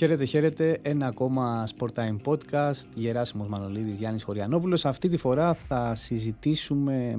Χαίρετε, χαίρετε. Ένα ακόμα Sport Time Podcast. Γεράσιμος Μανολίδης, Γιάννης Χωριανόπουλος. Αυτή τη φορά θα συζητήσουμε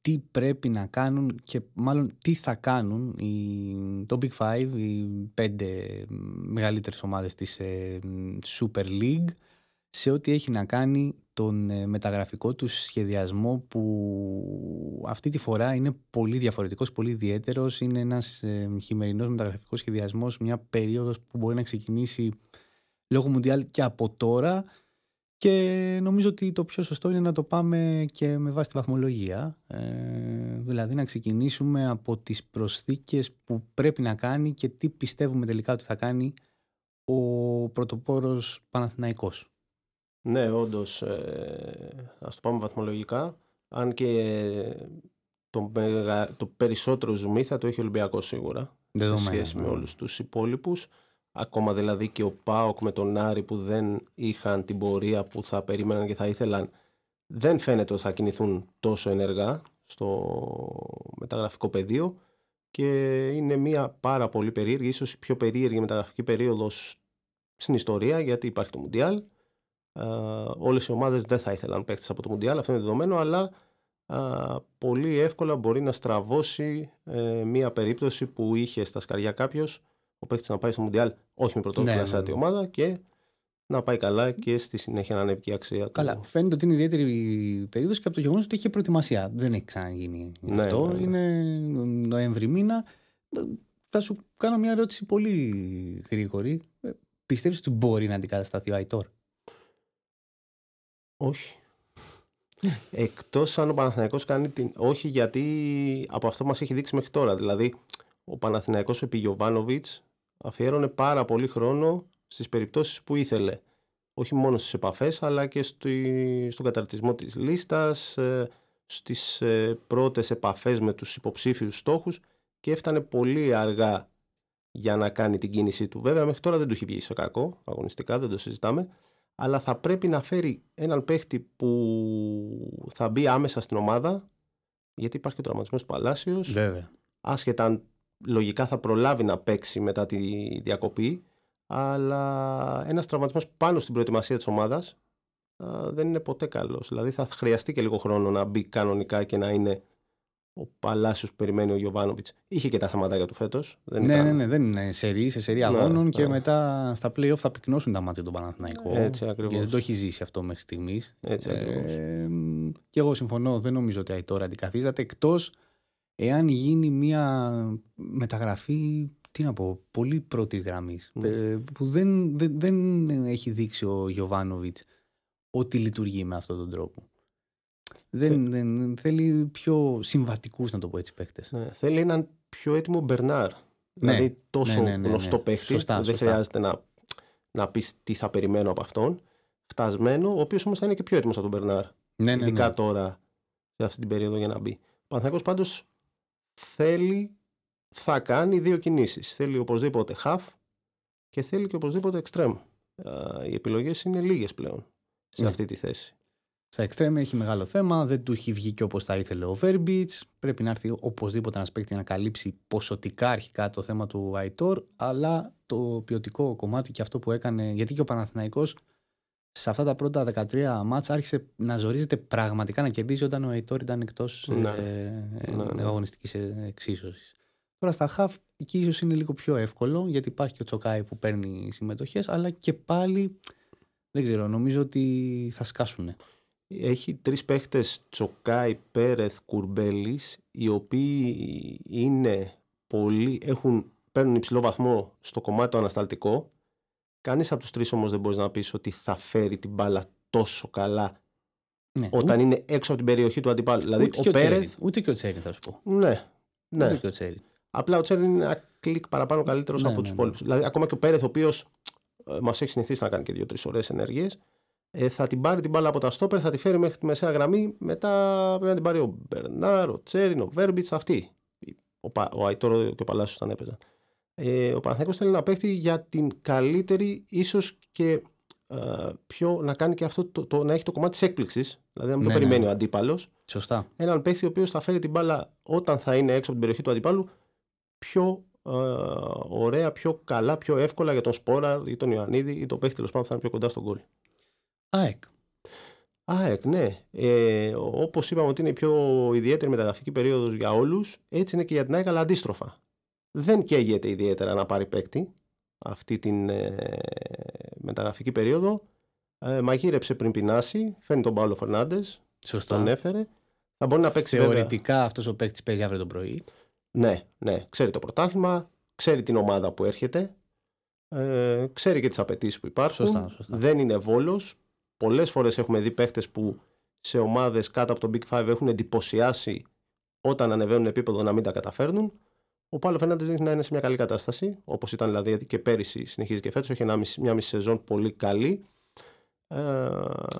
τι πρέπει να κάνουν και μάλλον τι θα κάνουν οι, το Big Five, οι πέντε μεγαλύτερες ομάδες της ε, Super League σε ό,τι έχει να κάνει τον ε, μεταγραφικό του σχεδιασμό που αυτή τη φορά είναι πολύ διαφορετικός, πολύ ιδιαίτερος. Είναι ένας ε, χειμερινός μεταγραφικός σχεδιασμός, μια περίοδος που μπορεί να ξεκινήσει λόγω Μουντιάλ και από τώρα και νομίζω ότι το πιο σωστό είναι να το πάμε και με βάση τη βαθμολογία. Ε, δηλαδή να ξεκινήσουμε από τις προσθήκες που πρέπει να κάνει και τι πιστεύουμε τελικά ότι θα κάνει ο πρωτοπόρος Παναθηναϊκός. Ναι, όντως. Ε, Α το πάμε βαθμολογικά. Αν και το, το περισσότερο ζουμί θα το έχει ο Ολυμπιακός σίγουρα. Δεδομένο, σε σχέση με ναι. όλους τους υπόλοιπους. Ακόμα δηλαδή και ο Πάοκ με τον Άρη που δεν είχαν την πορεία που θα περίμεναν και θα ήθελαν. Δεν φαίνεται ότι θα κινηθούν τόσο ενεργά στο μεταγραφικό πεδίο και είναι μια πάρα πολύ περίεργη, ίσως η πιο περίεργη μεταγραφική περίοδος στην ιστορία γιατί υπάρχει το Μουντιάλ ε, Όλες οι ομάδες δεν θα ήθελαν παίκτες από το Μουντιάλ, αυτό είναι δεδομένο, αλλά πολύ εύκολα μπορεί να στραβώσει ε, μία περίπτωση που είχε στα σκαριά κάποιος ο παίκτης να πάει στο Μουντιάλ, όχι με πρωτόφυλλα ναι, σε ναι, ναι. ομάδα και να πάει καλά και στη συνέχεια να ανέβει η αξία Καλά, του. φαίνεται ότι είναι ιδιαίτερη περίπτωση και από το γεγονός ότι είχε προετοιμασία. Δεν έχει ξαναγίνει ναι, αυτό. Ναι, είναι Νοέμβρη μήνα. Θα σου κάνω μια ερώτηση πολύ γρήγορη. Ε, Πιστεύεις ότι μπορεί να αντικατασταθεί ο Αϊτόρ; Όχι. Εκτός αν ο Παναθηναϊκός κάνει την. Όχι, γιατί από αυτό μας έχει δείξει μέχρι τώρα. Δηλαδή, ο Παναθηναϊκός επί Γιωβάνοβιτς αφιέρωνε πάρα πολύ χρόνο στις περιπτώσεις που ήθελε. Όχι μόνο στις επαφές, αλλά και στον καταρτισμό της λίστας, ε, στις ε, πρώτες επαφές με τους υποψήφιους στόχους και έφτανε πολύ αργά για να κάνει την κίνησή του. Βέβαια, μέχρι τώρα δεν του έχει βγει σε κακό, αγωνιστικά, δεν το συζητάμε αλλά θα πρέπει να φέρει έναν παίχτη που θα μπει άμεσα στην ομάδα, γιατί υπάρχει και ο τραυματισμός του Παλάσιος. Βέβαια. Άσχετα αν λογικά θα προλάβει να παίξει μετά τη διακοπή, αλλά ένας τραυματισμός πάνω στην προετοιμασία της ομάδας δεν είναι ποτέ καλός. Δηλαδή θα χρειαστεί και λίγο χρόνο να μπει κανονικά και να είναι ο Παλάσιος που περιμένει ο Γιωβάνοβιτς. Είχε και τα θεματάκια του φέτος. Ναι, ναι, ναι, δεν είναι σερή, σε σερή ναι, αγώνων ναι, και ναι. μετά στα playoff θα πυκνώσουν τα μάτια του Παναθηναϊκού. Έτσι ακριβώς. Γιατί δεν το έχει ζήσει αυτό μέχρι στιγμής. Έτσι ακριβώς. Ε, και εγώ συμφωνώ, δεν νομίζω ότι τώρα αντικαθίσταται εκτός εάν γίνει μια μεταγραφή. Τι να πω, πολύ πρώτης γραμμής. Ναι. Ε, που δεν, δεν, δεν έχει δείξει ο Γιωβάνοβιτς ότι λειτουργεί με αυτόν τον τρόπο. Δεν, δεν, θέλει πιο συμβατικούς, να το πω έτσι, παίχτε. Ναι, θέλει έναν πιο έτοιμο Μπερνάρ. Ναι, δηλαδή τόσο ναι, ναι, ναι γνωστό ναι. παίχτη που δεν χρειάζεται να, να πεις τι θα περιμένω από αυτόν. Φτασμένο, ο οποίος όμως θα είναι και πιο έτοιμος από τον Μπερνάρ. Ναι, ναι, Ειδικά τώρα σε αυτή την περίοδο για να μπει. Ο Παναθηναϊκός πάντως θέλει, θα κάνει δύο κινήσεις. Θέλει οπωσδήποτε half και θέλει και οπωσδήποτε extreme. Οι επιλογές είναι λίγες πλέον σε αυτή τη θέση. Στα εξτρέμια έχει μεγάλο θέμα, δεν του έχει βγει και όπως θα ήθελε ο Verbitz. Πρέπει να έρθει οπωσδήποτε ένας παίκτη να καλύψει ποσοτικά αρχικά το θέμα του Αϊτόρ, αλλά το ποιοτικό κομμάτι και αυτό που έκανε. Γιατί και ο Παναθηναϊκός σε αυτά τα πρώτα 13 μάτσα άρχισε να ζορίζεται πραγματικά να κερδίζει όταν ο Αϊτόρ ήταν εκτός ναι. ε, ναι, ναι. αγωνιστικής εξίσωσης. Τώρα στα χαφ εκεί ίσως είναι λίγο πιο εύκολο γιατί υπάρχει και ο Τσοκάη που παίρνει συμμετοχές, αλλά και πάλι δεν ξέρω, νομίζω ότι θα σκάσουν έχει τρεις παίχτες Τσοκάι, Πέρεθ, Κουρμπέλης οι οποίοι είναι πολύ, έχουν, παίρνουν υψηλό βαθμό στο κομμάτι το ανασταλτικό κανείς από τους τρεις όμως δεν μπορείς να πεις ότι θα φέρει την μπάλα τόσο καλά ναι, όταν είναι έξω από την περιοχή του αντιπάλου. Δηλαδή, ούτε, ο και Πέρεθ... ο ούτε και ο Τσέριν θα σου πω. Ναι, ναι. Ούτε και ο Τσέριν. Απλά ο Τσέριν είναι ένα κλικ παραπάνω καλύτερος ναι, από ναι, τους υπόλοιπους. Δηλαδή, ακόμα και ο Πέρεθ, ο οποίος ε, μας έχει συνηθίσει να κάνει και δύο-τρεις ωραίες ενέργειες, ε, θα την πάρει την μπάλα από τα στόπερ, θα τη φέρει μέχρι τη μεσαία γραμμή. Μετά πρέπει να την πάρει ο Μπερνάρ, ο Τσέριν, ο Βέρμπιτς, αυτή. Ο, ο Αϊτόρο και ο Παλάσιος όταν έπαιζαν. Ε, ο Παναθέκο θέλει να παίχτη για την καλύτερη, ίσως και ε, πιο να κάνει και αυτό το, το, να έχει το κομμάτι της έκπληξης. Δηλαδή να μην ναι, το περιμένει ναι. ο αντίπαλος. Σωστά. Έναν παίχτη ο οποίος θα φέρει την μπάλα όταν θα είναι έξω από την περιοχή του αντίπαλου πιο ε, ωραία, πιο καλά, πιο εύκολα για τον Σπόρα ή τον Ιωαννίδη ή το παίχτη τέλος πάντων θα είναι πιο κοντά στον γκολ. ΑΕΚ. ΑΕΚ, ναι. Ε, Όπως είπαμε ότι είναι η πιο ιδιαίτερη μεταγραφική περίοδος για όλους, έτσι είναι και για την ΑΕΚ, αλλά αντίστροφα. Δεν καίγεται ιδιαίτερα να πάρει παίκτη αυτή την ε, μεταγραφική περίοδο. Ε, μαγείρεψε πριν πεινάσει, φέρνει τον Παύλο Φερνάντες. Σωστά. Τον έφερε. Θα μπορεί να παίξει Θεωρητικά βέβαια... αυτός ο παίκτης παίζει αύριο το πρωί. Ναι, ναι. Ξέρει το πρωτάθλημα, ξέρει την ομάδα που έρχεται, ε, ξέρει και τις απαιτήσεις που υπάρχουν. Σωστά, σωστά. Δεν είναι βόλος. Πολλές φορές έχουμε δει παίχτες που σε ομάδες κάτω από τον Big Five έχουν εντυπωσιάσει όταν ανεβαίνουν επίπεδο να μην τα καταφέρνουν. Ο Πάολο Φερνάντες δείχνει να είναι σε μια καλή κατάσταση, όπως ήταν δηλαδή και πέρυσι, συνεχίζει και φέτος. Έχει ένα, μια μισή σεζόν πολύ καλή. Ε...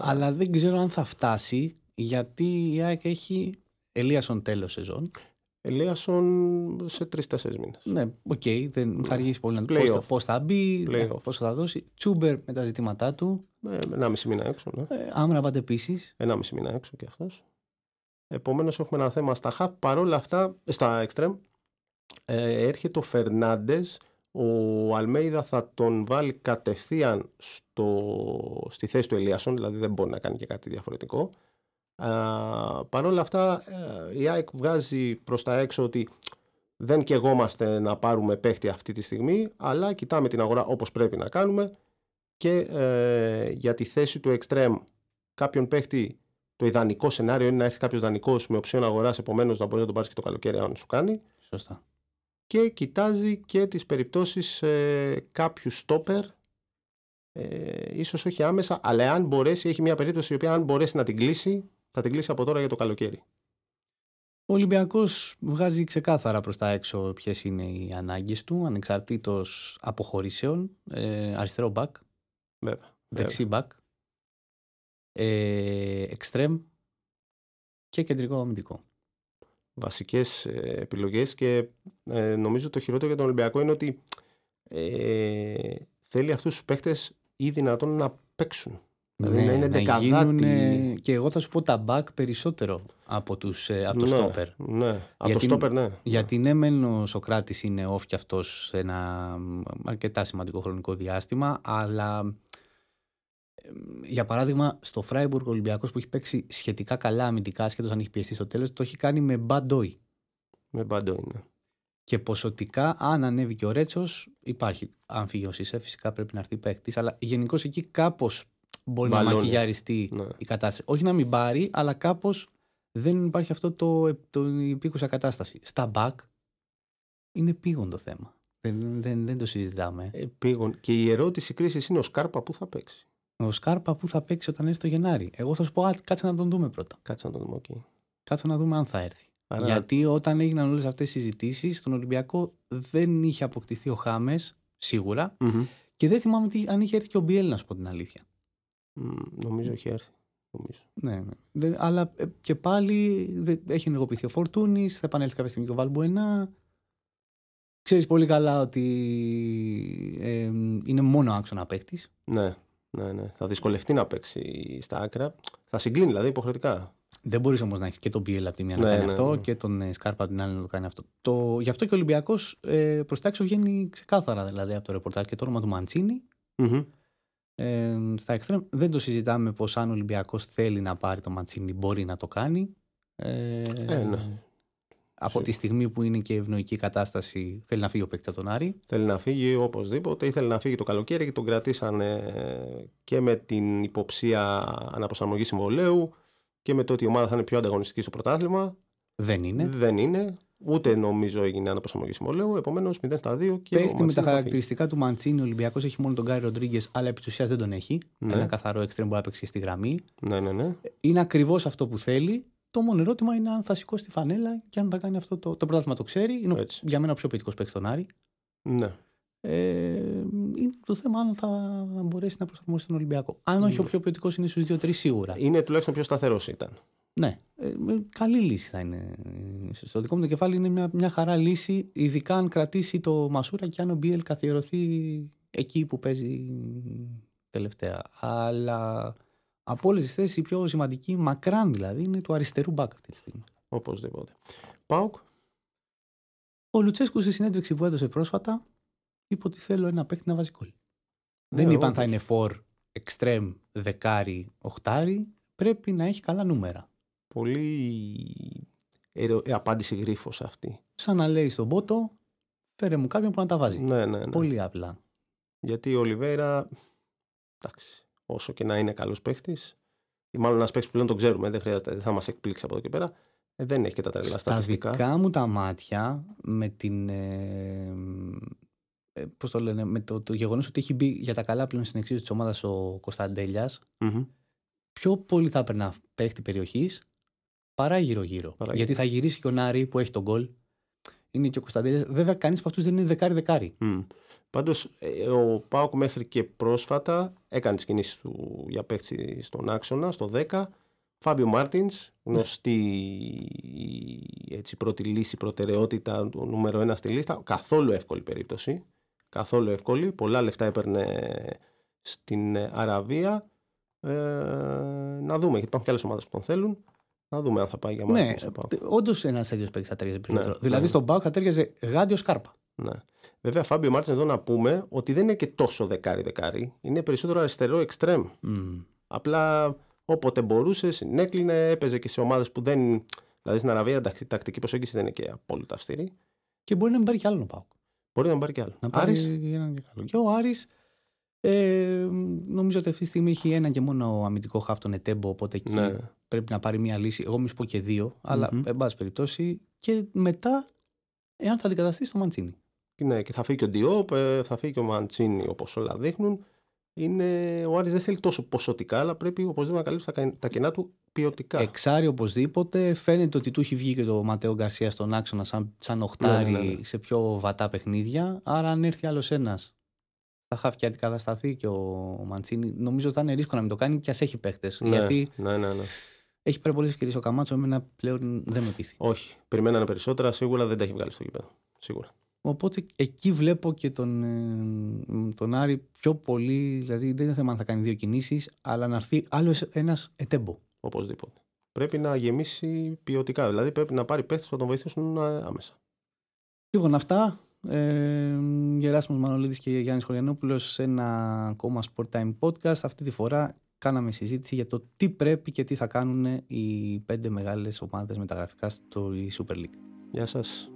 Αλλά δεν ξέρω αν θα φτάσει, γιατί η ΑΕΚ έχει Ελίασον τέλος σεζόν. Ελίασον σε τρεις-τέσσερις μήνες. Ναι, OK, okay, δεν θα αργήσει πολύ να το πώς θα μπει, πώς θα δώσει. Τσούμπερ με τα ζητήματά του. Ε, ενάμιση μήνα έξω. Ναι. Ε, Αμραμπάτ επίσης. Ενάμιση μήνα έξω και αυτός. Επομένως έχουμε ένα θέμα στα χαφ. Παρόλα αυτά, στα εξτρεμ, ε, έρχεται ο Φερνάντες. Ο Αλμέιδα θα τον βάλει κατευθείαν στο, στη θέση του Ελίασον, δηλαδή δεν μπορεί να κάνει και κάτι διαφορετικό. Παρ' όλα αυτά ε, η ΑΕΚ βγάζει προς τα έξω ότι δεν κεγόμαστε να πάρουμε παίχτη αυτή τη στιγμή αλλά κοιτάμε την αγορά όπως πρέπει να κάνουμε και ε, για τη θέση του extreme κάποιον παίχτη το ιδανικό σενάριο είναι να έρθει κάποιος δανεικός με οψιόν αγοράς, επομένως να μπορεί να τον πάρεις και το καλοκαίρι αν σου κάνει. Σωστά. Και κοιτάζει και τις περιπτώσεις ε, κάποιου στόπερ. Ε, ίσως όχι άμεσα, αλλά αν μπορέσει, έχει μια περίπτωση η οποία αν μπορέσει να την κλείσει, θα την κλείσει από τώρα για το καλοκαίρι. Ο Ολυμπιακός βγάζει ξεκάθαρα προς τα έξω ποιες είναι οι ανάγκες του, ανεξαρτήτως αποχωρήσεων. Ε, αριστερό μπακ. Βέβαια. Δεξί μπακ. Ε, εξτρέμ και κεντρικό αμυντικό. Βασικές ε, επιλογές και ε, νομίζω το χειρότερο για τον Ολυμπιακό είναι ότι ε, θέλει αυτούς τους παίχτε ή δυνατόν να παίξουν. Δηλαδή ναι, να είναι να γίνουν, και εγώ θα σου πω τα back περισσότερο από, τους, ε, από το ναι, stopper. Ναι, από το stopper ναι. Γιατί ναι μεν ο Σοκράτης είναι off και αυτός σε ένα αρκετά σημαντικό χρονικό διάστημα αλλά για παράδειγμα στο Φράιμπουργκ ο Ολυμπιακός που έχει παίξει σχετικά καλά αμυντικά σχέτως αν έχει πιεστεί στο τέλος το έχει κάνει με μπαντόι. Με μπαντόι ναι. Και ποσοτικά, αν ανέβει και ο Ρέτσος, υπάρχει. Αν φύγει ο Σισε, φυσικά πρέπει να έρθει παίκτης. Αλλά γενικώς εκεί κάπως μπορεί Μπαλώνει. να μακιγιαριστεί ναι. η κατάσταση. Όχι να μην πάρει, αλλά κάπως δεν υπάρχει αυτό το, το επίκουσα κατάσταση. Στα back είναι επίγον το θέμα. Δεν, δεν, δεν το συζητάμε. Επίγον. Και η ερώτηση κρίση είναι ο Σκάρπα που θα παίξει. Ο Σκάρπα που θα παίξει όταν έρθει το Γενάρη. Εγώ θα σου πω, κάτσε να τον δούμε πρώτα. Κάτσε να τον δούμε, okay. Κάτσε να δούμε αν θα έρθει. Άρα... Γιατί όταν έγιναν όλες αυτές οι συζητήσεις, στον Ολυμπιακό δεν είχε αποκτηθεί ο Χάμες, σίγουρα. Mm-hmm. Και δεν θυμάμαι τι, αν είχε έρθει και ο Μπιέλ, να σου πω την αλήθεια νομίζω έχει έρθει. Νομίζω. Ναι, ναι. αλλά ε, και πάλι έχει ενεργοποιηθεί ο Φορτούνης, θα επανέλθει κάποια στιγμή και ο Βαλμπουενά. Ξέρεις πολύ καλά ότι ε, είναι μόνο άξονα παίκτης. Ναι, ναι, ναι. Θα δυσκολευτεί να παίξει στα άκρα. Θα συγκλίνει δηλαδή υποχρεωτικά. Δεν μπορείς όμως να έχεις και τον Πιέλ από τη μία να ναι, κάνει ναι, αυτό ναι. και τον ε, Σκάρπα από την άλλη να το κάνει αυτό. Το, γι' αυτό και ο Ολυμπιακός ε, προς τα έξω βγαίνει ξεκάθαρα δηλαδή από το ρεπορτάζ και το όνομα του μαντσινη mm-hmm. Ε, στα εξτρέμ δεν το συζητάμε πως αν ο Ολυμπιακός θέλει να πάρει το Ματσίνι μπορεί να το κάνει. Ε, ε, ναι. Από τη στιγμή που είναι και ευνοϊκή κατάσταση θέλει να φύγει ο παίκτης από τον Άρη. Θέλει να φύγει οπωσδήποτε. Ήθελε να φύγει το καλοκαίρι και τον κρατήσανε και με την υποψία αναπροσαρμογής συμβολέου και με το ότι η ομάδα θα είναι πιο ανταγωνιστική στο πρωτάθλημα. Δεν είναι. Δεν είναι. Ούτε νομίζω έγινε αναπροσαρμογή συμβολέου. Επομένως 0 στα 2. Και Παίχτη με τα χαρακτηριστικά του Μαντσίνη. Ο Ολυμπιακός έχει μόνο τον Γκάρι Ροντρίγκες, αλλά επί ουσίας δεν τον έχει. Ναι. Ένα καθαρό εξτρέμ που έπαιξε στη γραμμή. Ναι, ναι, ναι. Είναι ακριβώς αυτό που θέλει. Το μόνο ερώτημα είναι αν θα σηκώσει τη φανέλα και αν θα κάνει αυτό το. Το πρωτάθλημα το ξέρει. Είναι Έτσι. για μένα ο πιο ποιητικός παίκτης στον Άρη. Ναι. Ε, είναι το θέμα αν θα μπορέσει να προσαρμόσει τον Ολυμπιακό. Αν όχι, ναι. ο πιο ποιοτικό είναι στους 2-3 σίγουρα. Είναι τουλάχιστον πιο σταθερός ήταν. Ναι, ε, καλή λύση θα είναι. Στο δικό μου το κεφάλι είναι μια, μια χαρά λύση, ειδικά αν κρατήσει το Μασούρα και αν ο Μπιέλ καθιερωθεί εκεί που παίζει τελευταία. Αλλά από όλες τις θέσεις η πιο σημαντική, μακράν δηλαδή, είναι του αριστερού μπακ αυτή τη στιγμή. Οπωσδήποτε. Πάουκ. Ο Λουτσέσκου στη συνέντευξη που έδωσε πρόσφατα είπε ότι θέλω ένα παίκτη να βάζει γκολ. Δεν Ναι, είπαν θα όντως. είναι φορ, εξτρέμ, δεκάρι, οχτάρι. Πρέπει να έχει καλά νούμερα. Πολύ ερω- ε, απάντηση γρίφος αυτή. Σαν να λέει στον Πότο, φέρε μου κάποιον που να τα βάζει. Ναι, ναι, ναι. Πολύ απλά. Γιατί ο Ολιβέρα, εντάξει, όσο και να είναι καλός παίχτης, ή μάλλον ένας παίχτης που πλέον τον ξέρουμε, δεν χρειάζεται, δεν θα μας εκπλήξει από εδώ και πέρα, ε, δεν έχει και τα τρελά Στα στατιστικά. δικά μου τα μάτια, με την. Ε, ε, πώς το λένε, με το, το γεγονός ότι έχει μπει για τα καλά πλέον στην εξίσωση της ομάδας ο Κωνσταντέλιας, Μμμ. πιο πολύ θα έπαιρνα παίχτη περιοχής παρά γύρω-γύρω. Παρά Γιατί θα γυρίσει και ο Νάρη που έχει τον γκολ. Είναι και ο Κωνσταντέλια. Βέβαια, κανείς από αυτούς δεν είναι δεκάρι-δεκάρι. Μμ. Πάντως, ε, ο Πάοκ μέχρι και πρόσφατα έκανε τις κινήσεις του για παίχτη στον άξονα, στο 10. Φάμπιο Μάρτινς, γνωστή έτσι, πρώτη λύση, προτεραιότητα, το νούμερο ένα στη λίστα. Καθόλου εύκολη περίπτωση. Καθόλου εύκολη. Πολλά λεφτά έπαιρνε στην ε, Αραβία. Ε, να δούμε, γιατί υπάρχουν και άλλες ομάδες που τον θέλουν. Να δούμε αν θα πάει για Ναι, Μάρτινς. στο ΠΑΟΚ. όντως ένας τέτοιος παίκτης θα ταιριάζει περισσότερο. Ναι, δηλαδή ναι. στον Πάοκ θα ταιριάζει γάντιο Σκάρπα. Ναι. Βέβαια, Φάμπιο Μάρτινς εδώ να πούμε ότι δεν είναι και τόσο δεκάρι-δεκάρι. Είναι περισσότερο αριστερό εξτρέμ. Μμ. Απλά όποτε μπορούσε, συνέκλινε, έπαιζε και σε ομάδες που δεν. Δηλαδή στην Αραβία εντάξει, η τακτική προσέγγιση δεν είναι και απόλυτα αυστηρή. Και μπορεί να μην πάρει κι άλλον ο Πάοκ. Μπορεί να πάρει κι άλλο. Να πάρει Άρης, έναν και καλό. Και ο Άρης ε, νομίζω ότι αυτή τη στιγμή έχει ένα και μόνο αμυντικό χάφ τον Ετέμπο. Οπότε εκεί Ναι. πρέπει να πάρει μία λύση. Εγώ μης σου πω και δύο, αλλά Μμμ. εν πάση περιπτώσει. Και μετά, εάν θα αντικαταστήσει το Μαντσίνη. Ναι, και θα φύγει και ο Ντιόπ, ε, θα φύγει και ο Μαντσίνη όπως όλα δείχνουν. Είναι, ο Άρης δεν θέλει τόσο ποσοτικά, αλλά πρέπει οπωσδήποτε να καλύψει τα, κα- τα κενά του ποιοτικά. Εξάρι οπωσδήποτε. Φαίνεται ότι του έχει βγει και το Ματέο Γκαρσία στον άξονα σαν, σαν οχτάρι Ναι, ναι, ναι. σε πιο βατά παιχνίδια. Άρα, αν έρθει άλλος ένας, θα χάφει και αντικατασταθεί και ο Μαντσίνη. Νομίζω ότι θα είναι ρίσκο να μην το κάνει και ας έχει παίχτε. ναι, Γιατί ναι, ναι, ναι. έχει πάρα πολλέ ευκαιρίες ο Καμάτσο. Εμένα πλέον δεν με πείθει. Όχι. Περιμένανε περισσότερα, σίγουρα δεν τα έχει βγάλει στο γήπεδο. Σίγουρα. Οπότε εκεί βλέπω και τον, ε, τον Άρη πιο πολύ. Δηλαδή δεν είναι θέμα αν θα κάνει δύο κινήσεις, αλλά να έρθει άλλος ένας ετέμπο. Οπωσδήποτε. Πρέπει να γεμίσει ποιοτικά. Δηλαδή πρέπει να πάρει παίχτε που θα τον βοηθήσουν ε, άμεσα. Λοιπόν, αυτά. Ε, Γεράσιμος Μανολίδης και Γιάννης Χωριανόπουλος σε ένα ακόμα Sport Time Podcast. Αυτή τη φορά κάναμε συζήτηση για το τι πρέπει και τι θα κάνουν οι πέντε μεγάλες ομάδες μεταγραφικά στο Super League. Γεια σας.